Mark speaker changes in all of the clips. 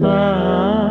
Speaker 1: 啊。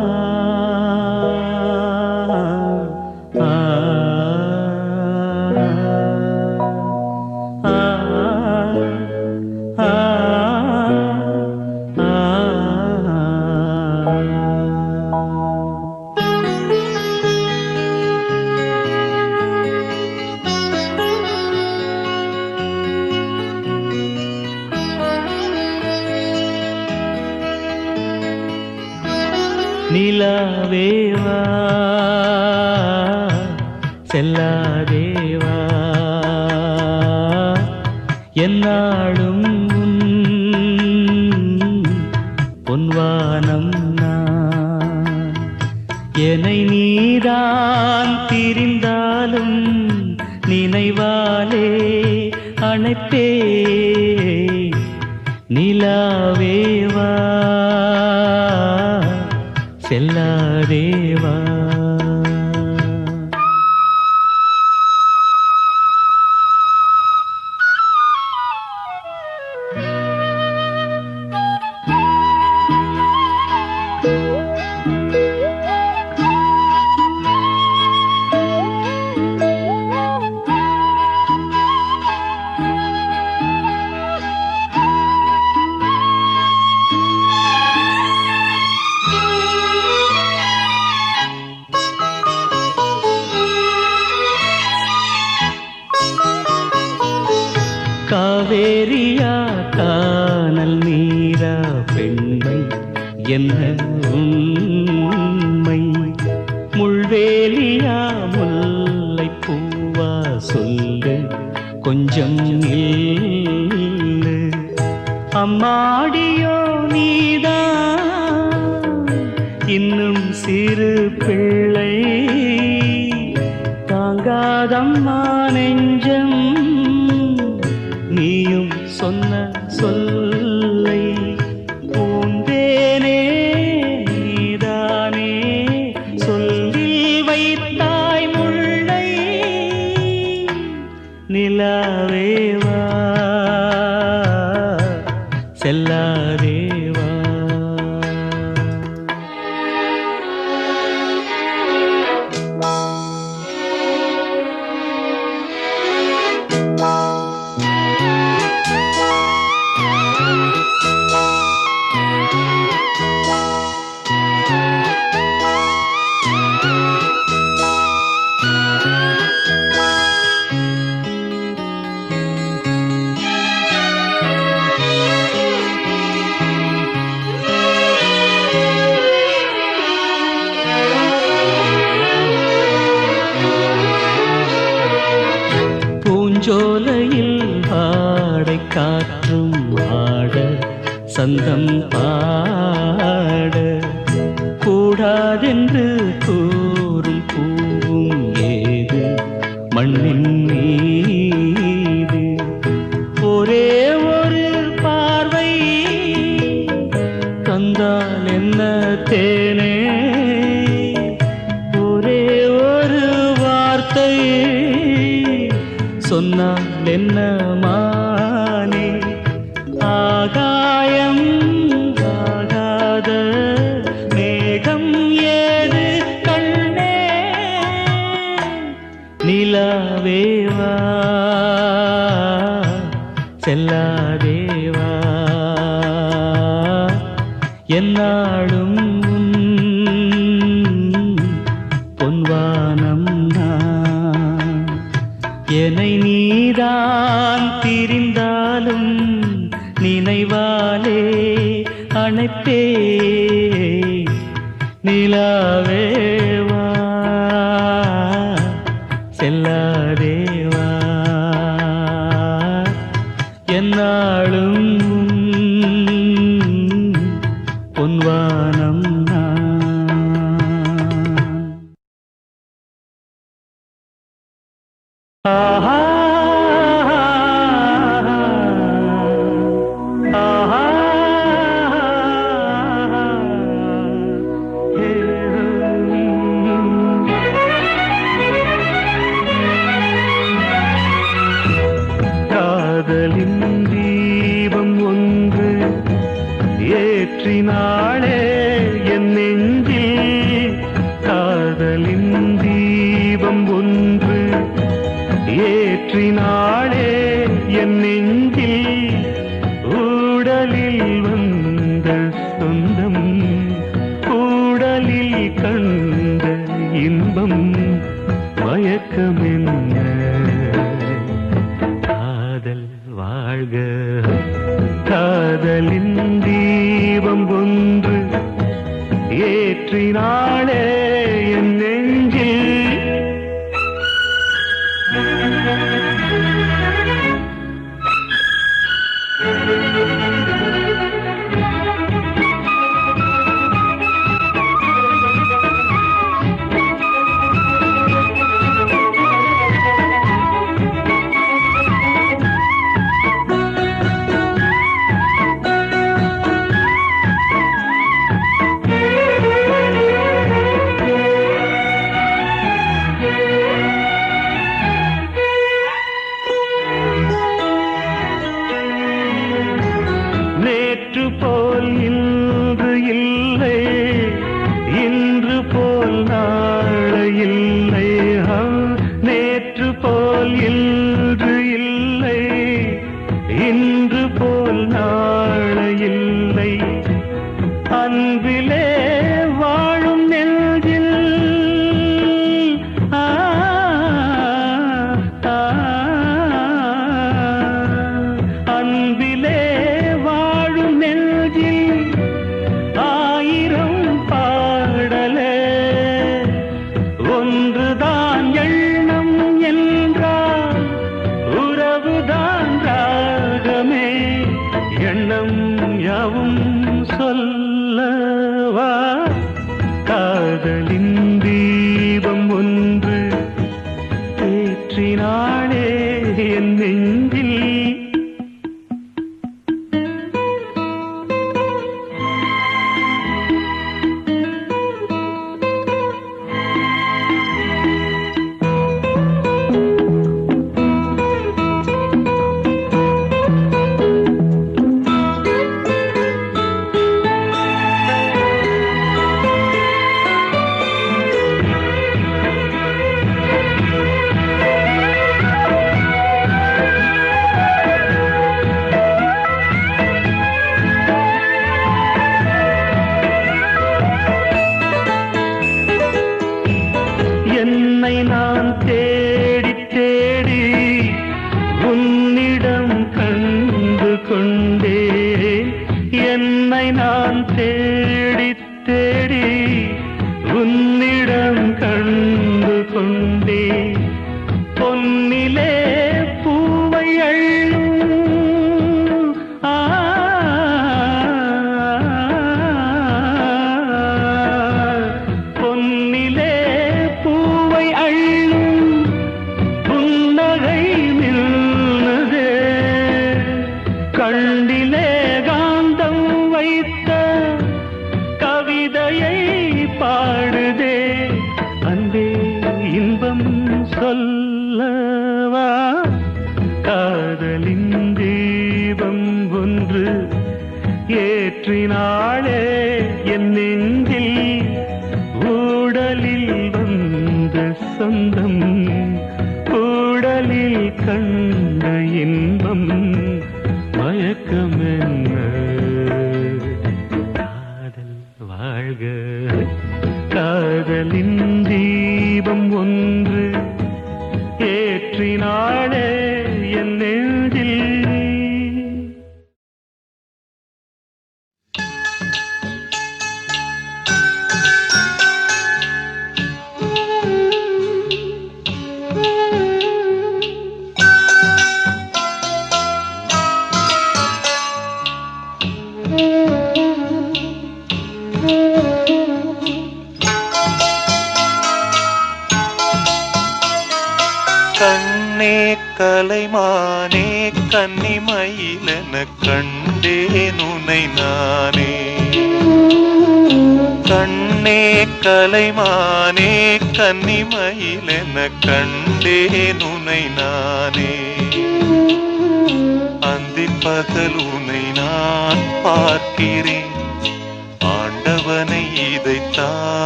Speaker 1: என்னை நான்
Speaker 2: தே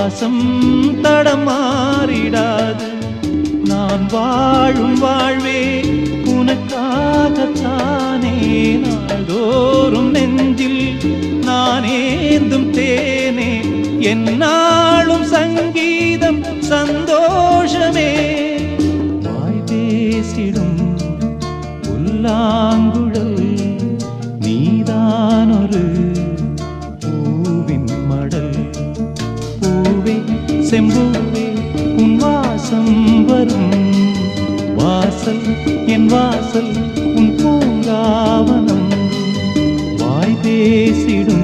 Speaker 2: பாசம் தடம் மாறிடாது. நான் வாழும் வாழ்வே உனக்காகத்தானே. நாள்தோறும் நெஞ்சில் நான் ஏந்தும் தேனே. என்னாலும் சங்கீத செம்பூவே உன் வாசம் வரும். வாசல் என் வாசல் உன் பூங்காவனம். வாய் பேசிடும்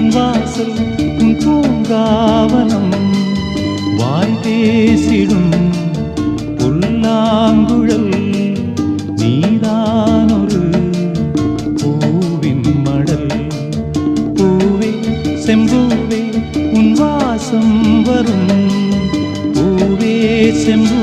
Speaker 2: என் வாசல் உன் பூங்காவனம். வாய் பேசிடும் புல்லாங்குழல் நீதானொரு பூவின் மடல். பூவே செம்பூவே உன் வாசம் வரும். பூவே
Speaker 3: செம்பு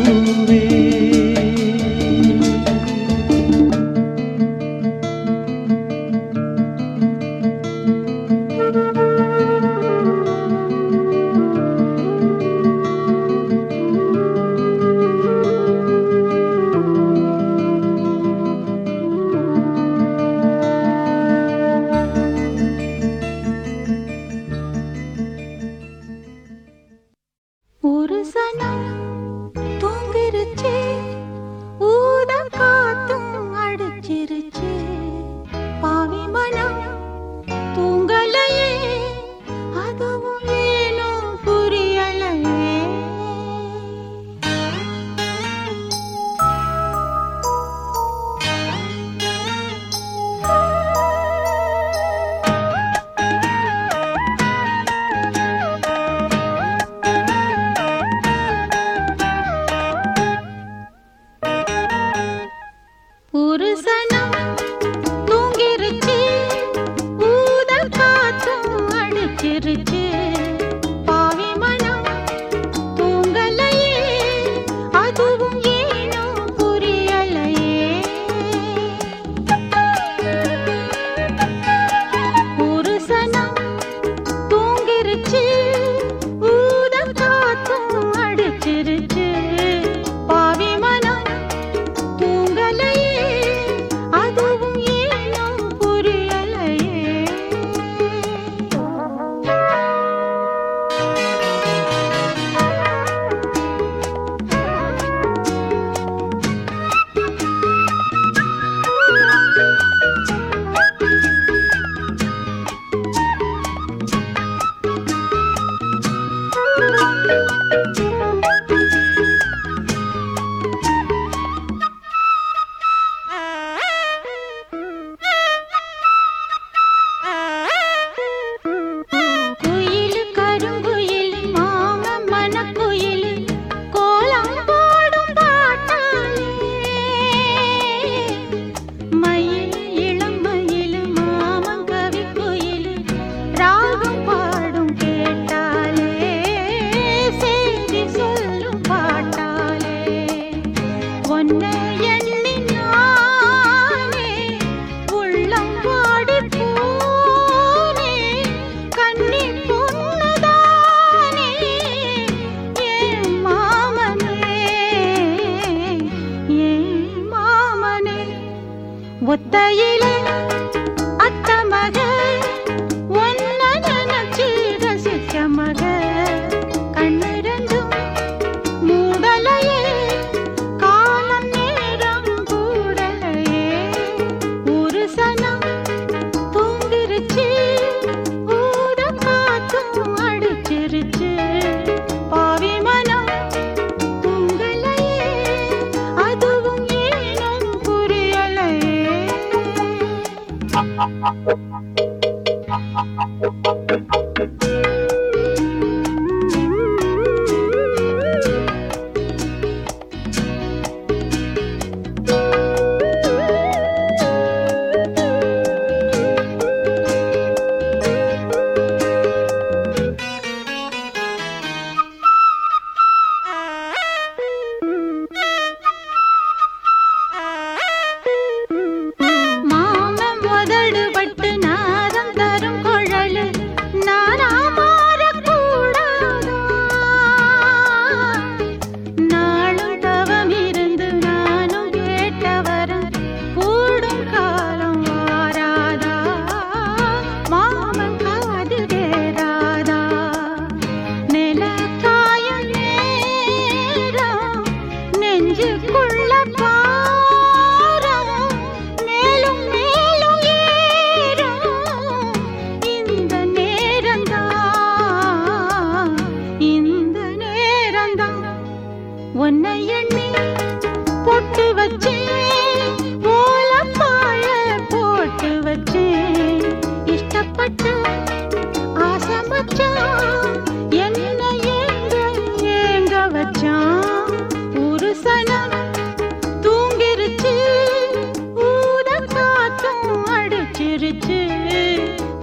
Speaker 3: சிரிச்சு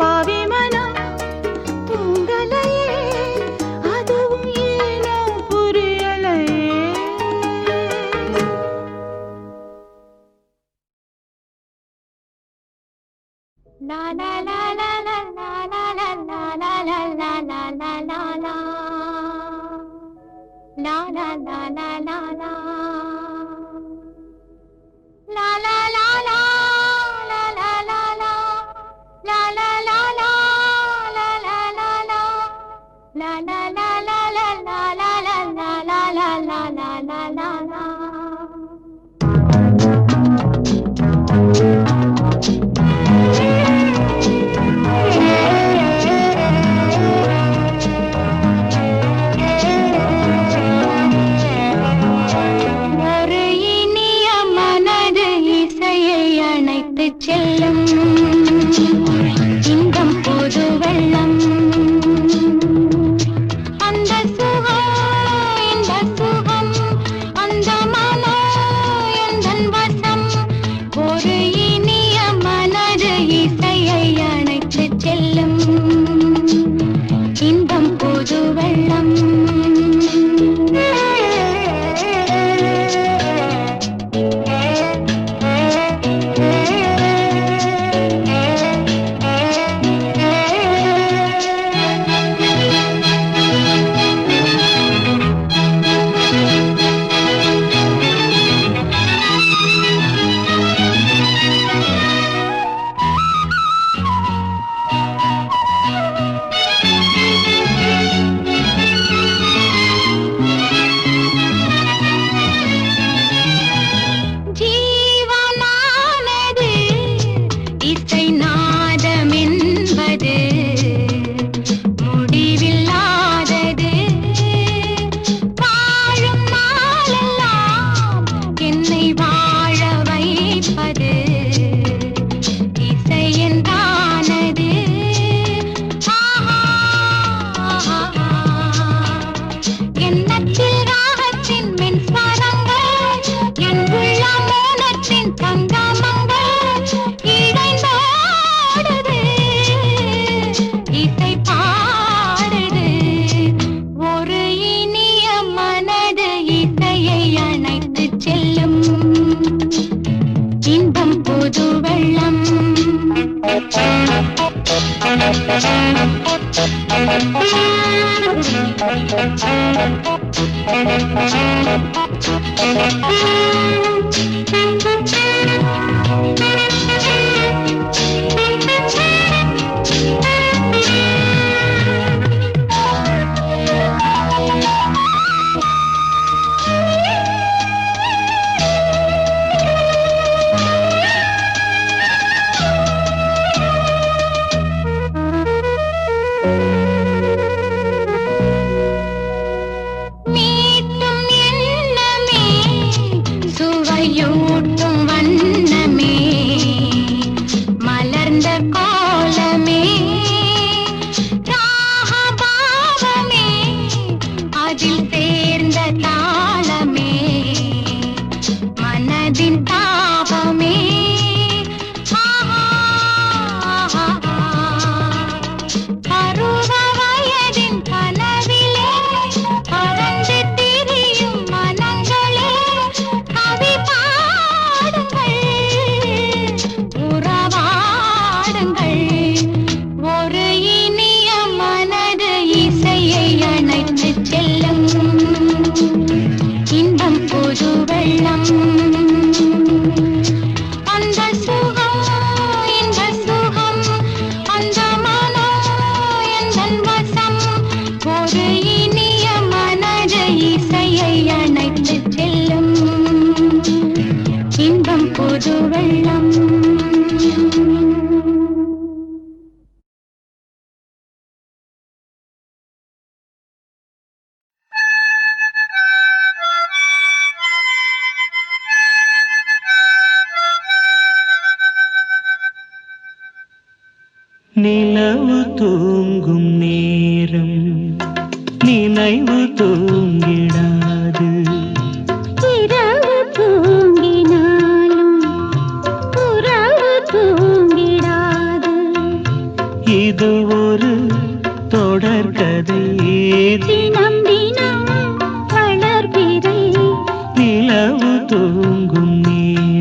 Speaker 3: பாவி மனம் தூங்கலையே அதுவும் ஏனோ புரியலையே
Speaker 4: நானா la la la la
Speaker 1: നന്ദി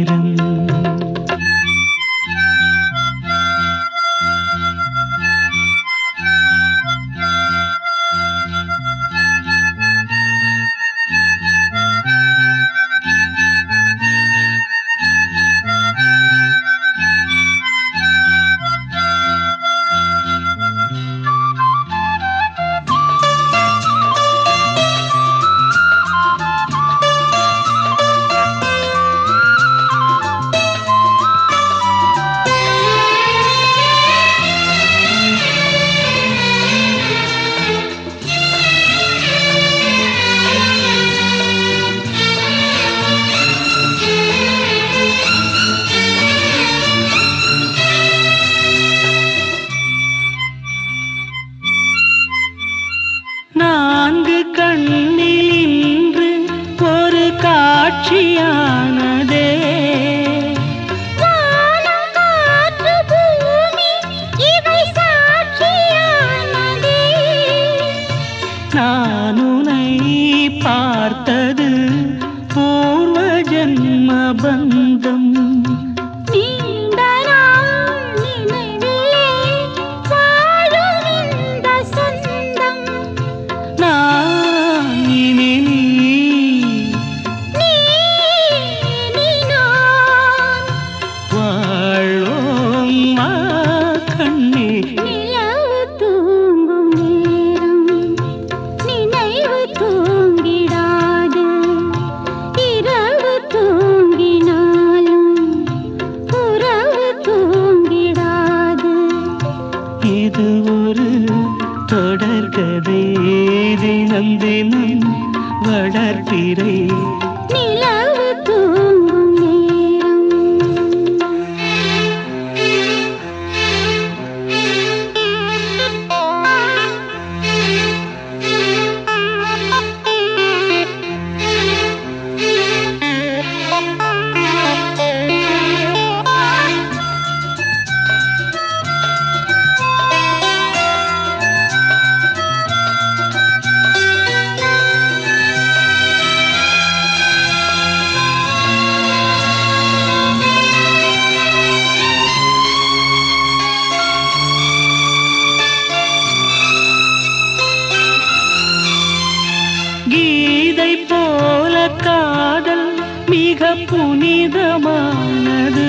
Speaker 1: மிக புனிதமானது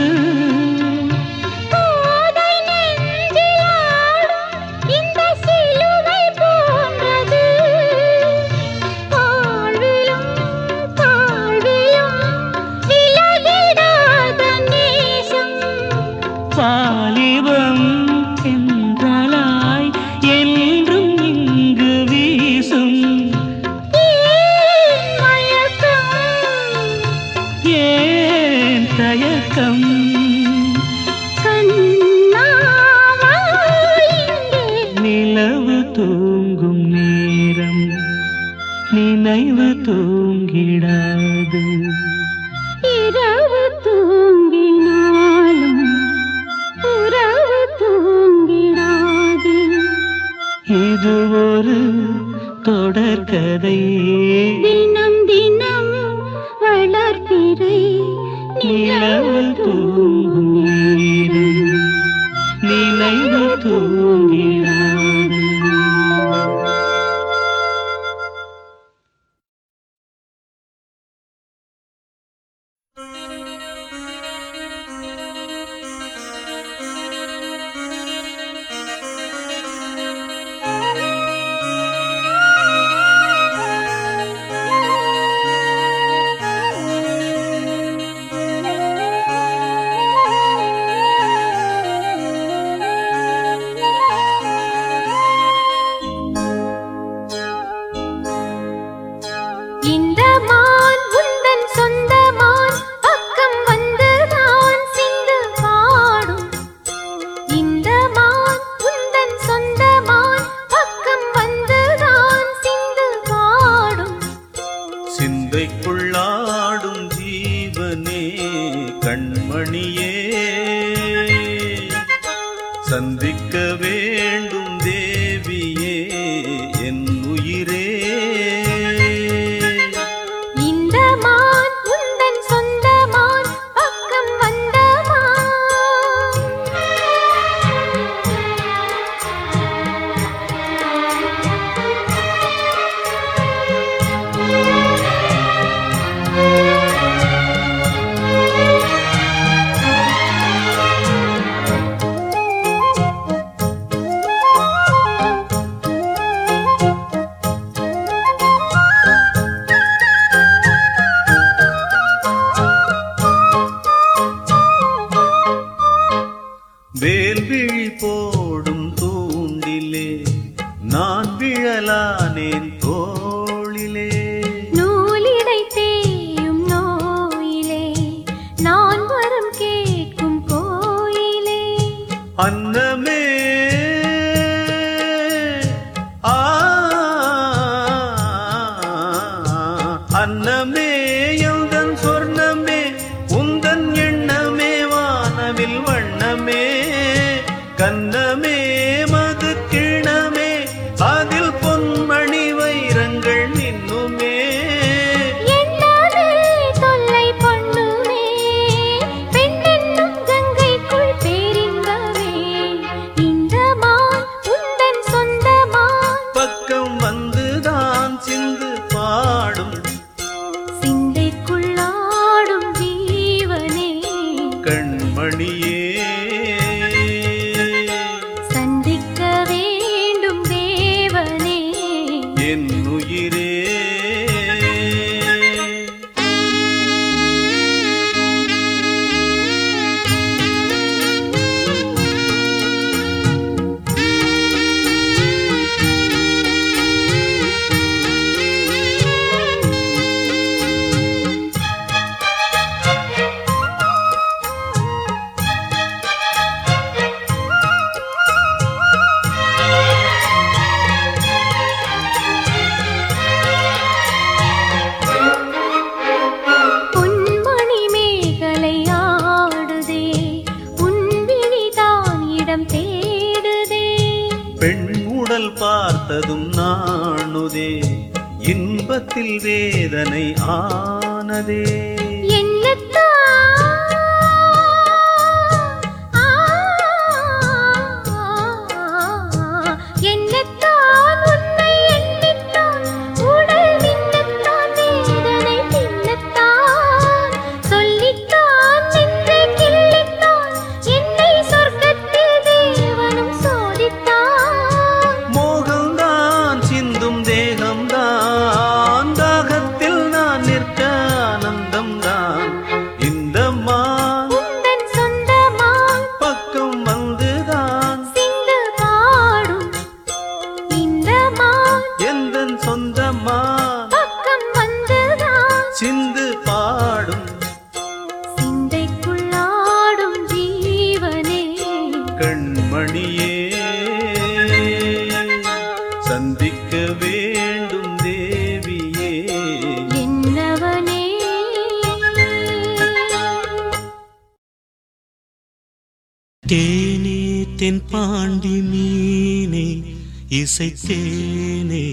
Speaker 1: இசைத்தேனே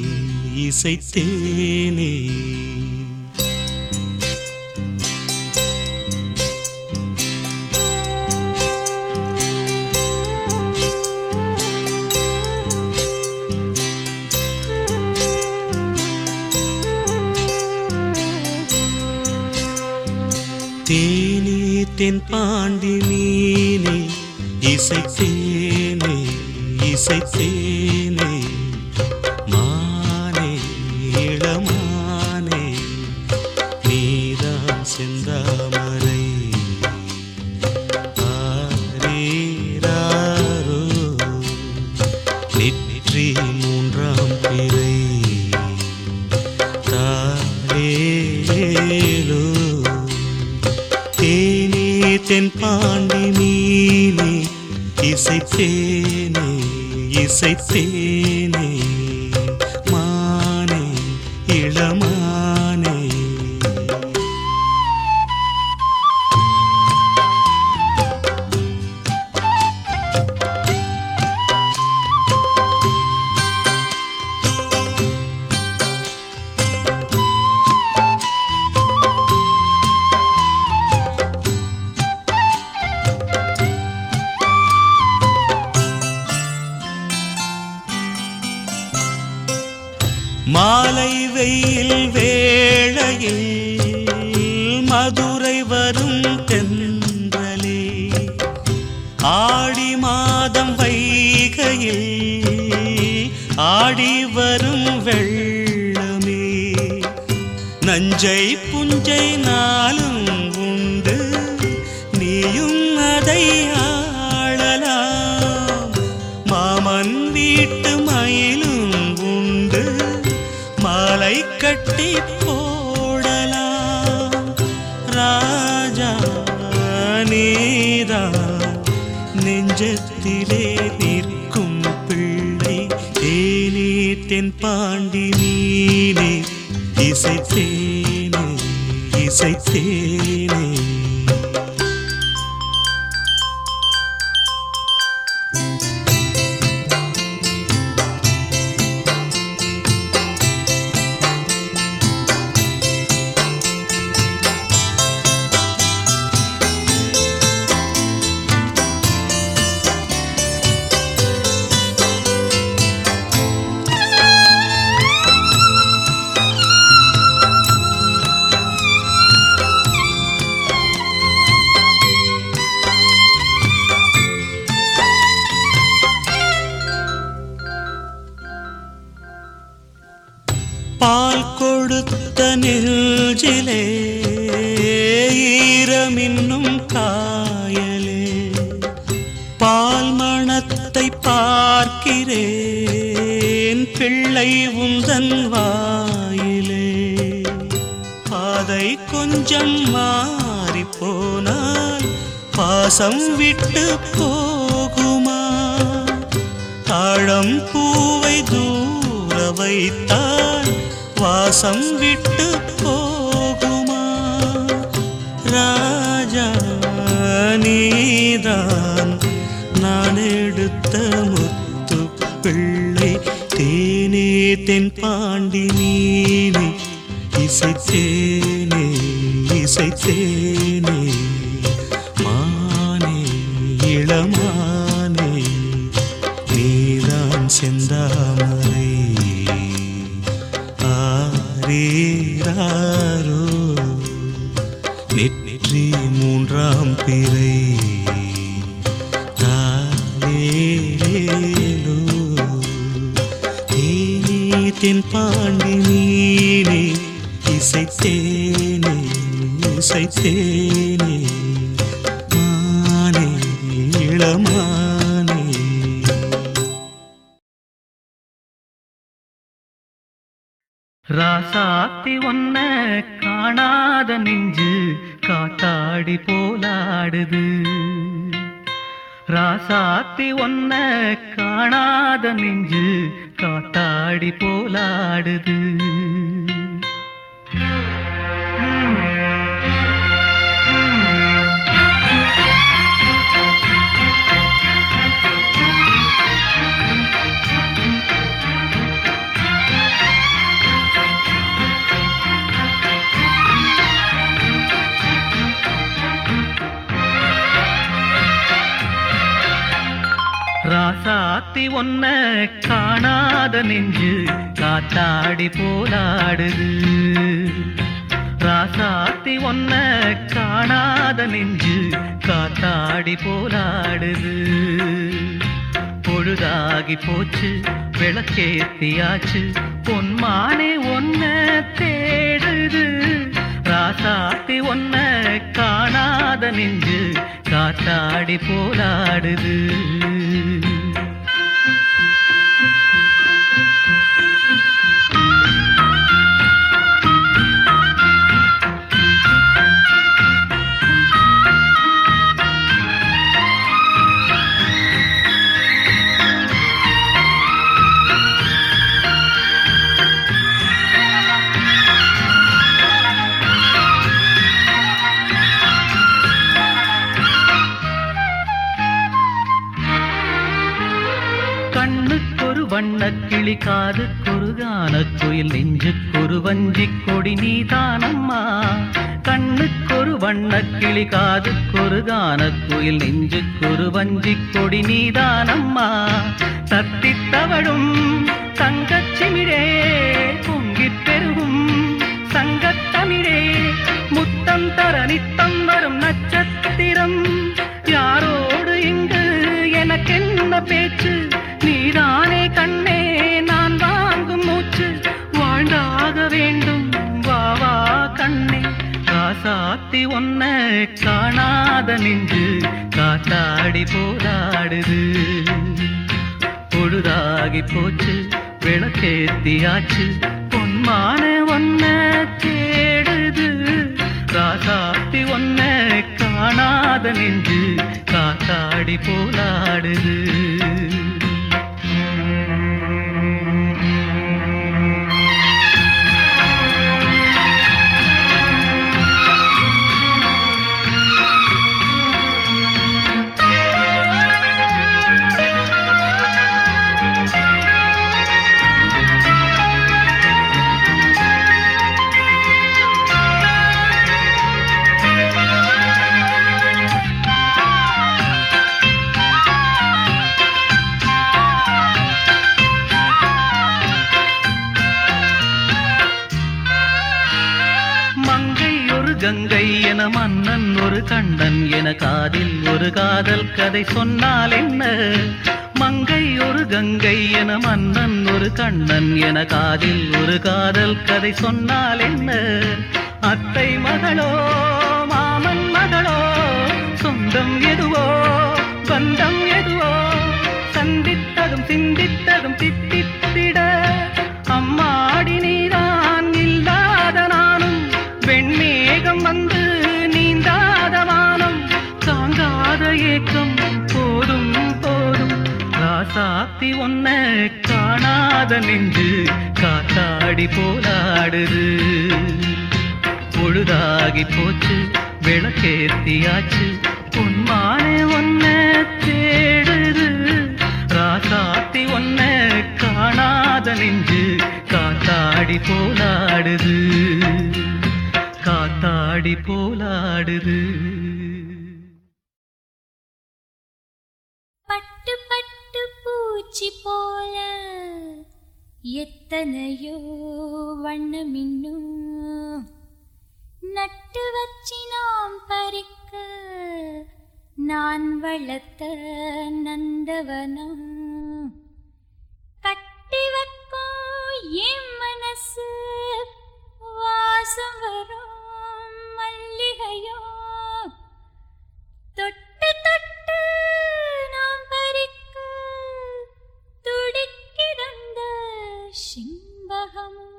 Speaker 1: இசைத்தே வரும் வெள்ளமே. நஞ்சை புஞ்சை நாளும் உண்டு. நீயும் அதை தேனே தென் பாண்டி நீனே இசைத்தேனே இசைத்தேனே. இசைத்தேனே மானே இளமானே.
Speaker 5: ராசாத்தி ஒன்ன காணாத நெஞ்சு காத்தாடி போலாடுது. ராசாத்தி ஒன்ன காணாத நெஞ்சு காத்தாடி போலாடுது. சாத்தி ஒன்ன காணாத நெஞ்சு காத்தாடி போலாடுது. ராசாத்தி ஒன்ன காணாத நெஞ்சு காத்தாடி போலாடுது. பொழுதாகி போச்சு விளக்கேத்தியாச்சு பொன்மானே ஒன்ன தேடுது. ராசாத்தி ஒன்ன காணாத நெஞ்சு காத்தாடி போலாடுது. கண்ணுக்கொரு வண்ணக் கிளி காதுக்கொரு கானக் குயில் நெஞ்சுக்கொரு வஞ்சி கொடி நீதானம்மா. கண்ணுக்கொரு வண்ணக் கிளி காதுக்கொரு கானக் குயில் நெஞ்சுக்கொரு வஞ்சி கொடி நீதானம்மா. தத்தித் தவழும் தங்கச்சிமிழே பொங்கிப் பெருகும் சங்கத்தமிழே முத்தம் தர நித்தம் வரும் நட்சத்திரம். யாரோடு இங்கு எனக்கென்ன பேச்சு? சாத்தி ஒன்ன காணாத நின்று காத்தாடி போராடுது. பொழுதாகி போச்சு விளக்கேத்தியாச்சு பொன்மான ஒன்ன தேடுது. காத்தாத்தி ஒன்ன காணாத நின்று காத்தாடி போராடுது. ஒரு கண்டன் என காதில் ஒரு காதல் கதை சொன்னால் என்ன? மங்கை ஒரு கங்கை என மன்னன் ஒரு கண்ணன் என காதில் ஒரு காதல் கதை சொன்னால் என்ன? அத்தை மகளோ மாமன் மகளோ சொந்தம் எதுவோ பந்தம் எதுவோ சந்தித்ததும் சிந்தித்ததும் தித்த ராசாத்தி ஒன்ன காணாத நெஞ்சு காத்தாடி போலாடுது. பொழுதாகி போச்சு விளக்கேத்தியாச்சு. உன்மானே ஒன்ன தேடுது. ராசாத்தி ஒன்ன காணாத நெஞ்சு காத்தாடி போலாடுது. காத்தாடி போலாடுது.
Speaker 6: பூச்சி போல எத்தனையோ வண்ணமின்னும் நட்டு வச்சினாம் பறிக்க நான் வளர்த்த நந்தவனம் கட்டி வைக்கும் என் மனசு வாசம் வரும் மல்லிகையோ. தொட்டு தொட்டு நாம் பறிக்க துடிக்கிறந்த சிம்பகம்.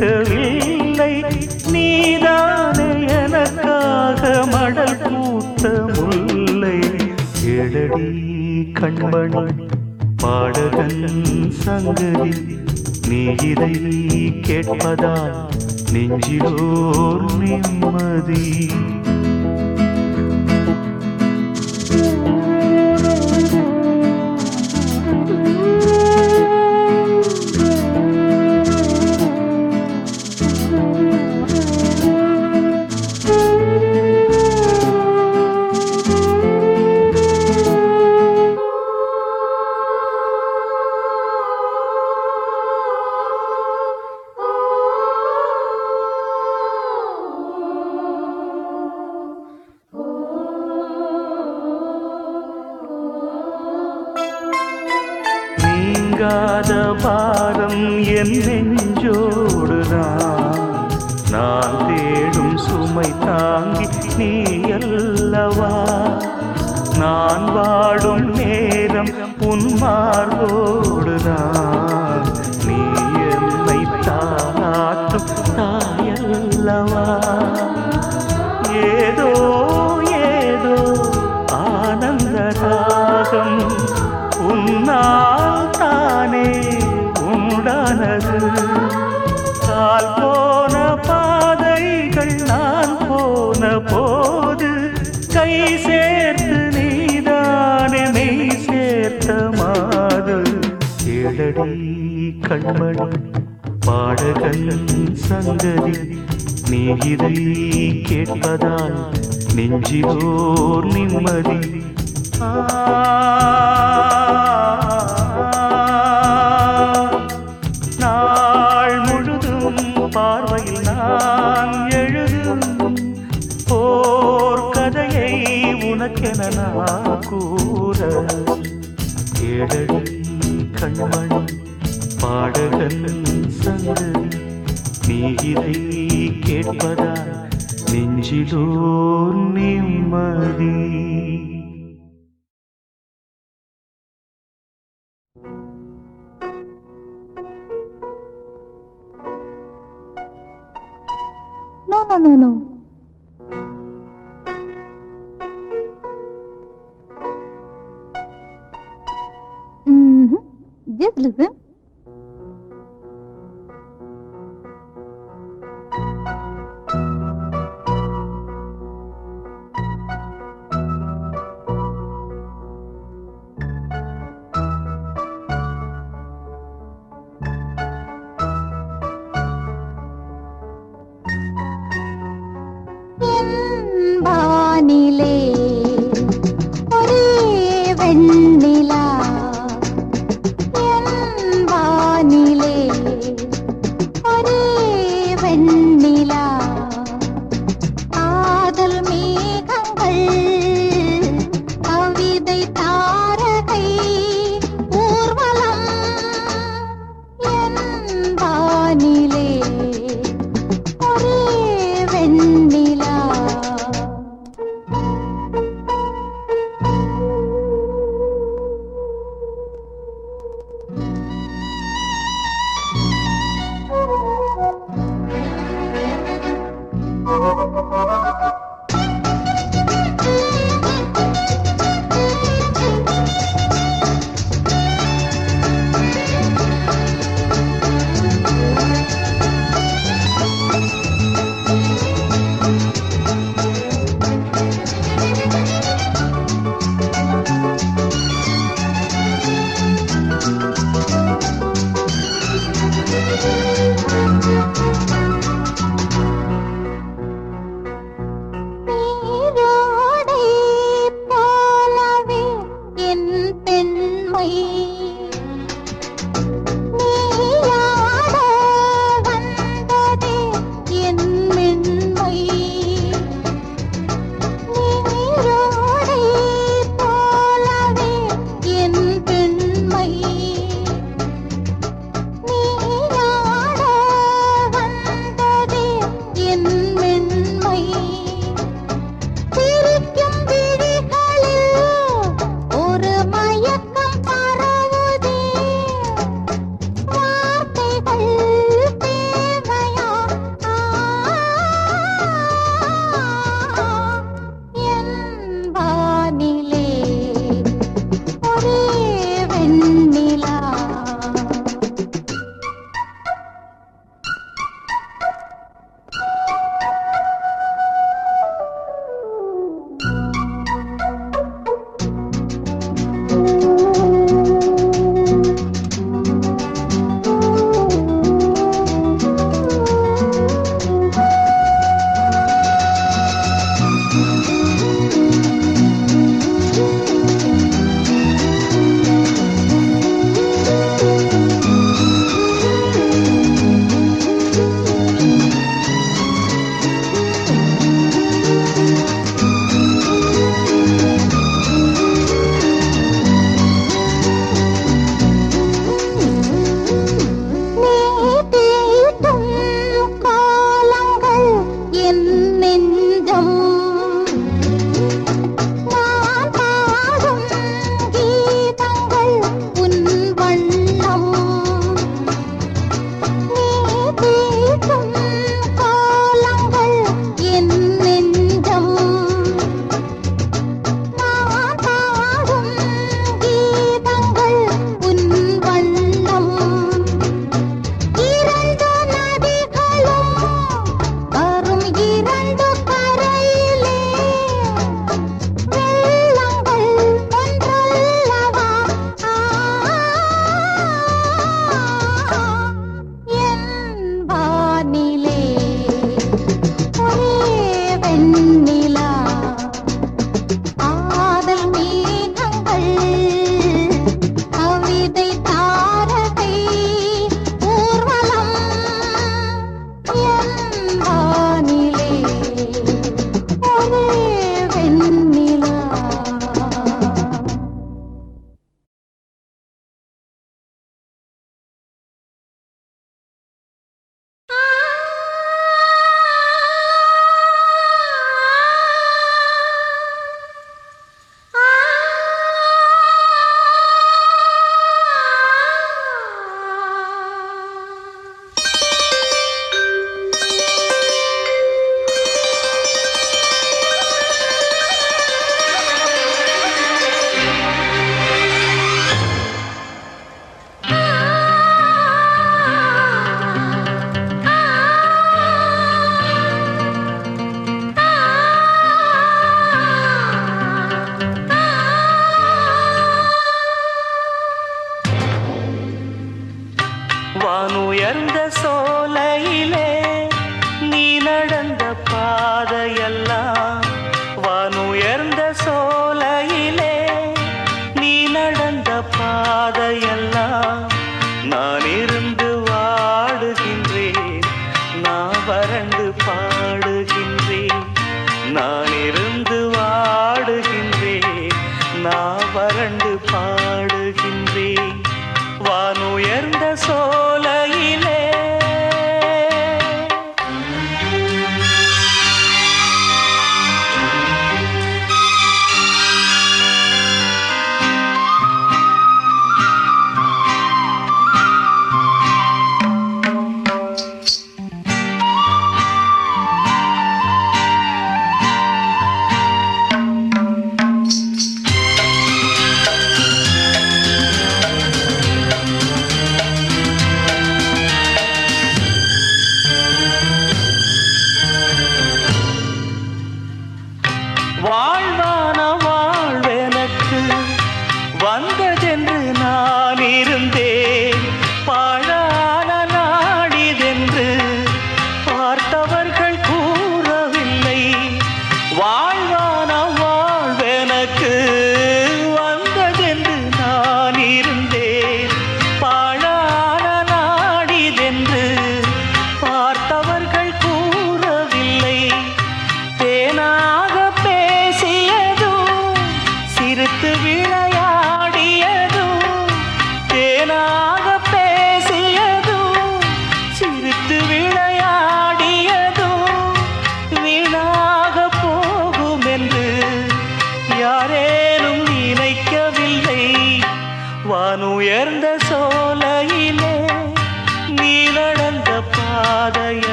Speaker 1: பிறக்கவில்லை நீதான எனக்காக மடல் பூத்த முல்லை. எழடி கண்மணி பாடகன் சங்கதி நீ இதை கேட்பதா நெஞ்சிலோர் நிம்மதி. கண்மணி பாடகன் சங்கதி நீ இதை கேட்பதால் நெஞ்சிலோர் நிம்மதி. நாள் முழுதும் பார்வையில் நான் எழுதும் போர் கதையை உனக்கென நான் கூற கேடடி
Speaker 3: பாடகன் சங்கதி நீ இதை கேட்பதா நெஞ்சிலோ நிம்மதி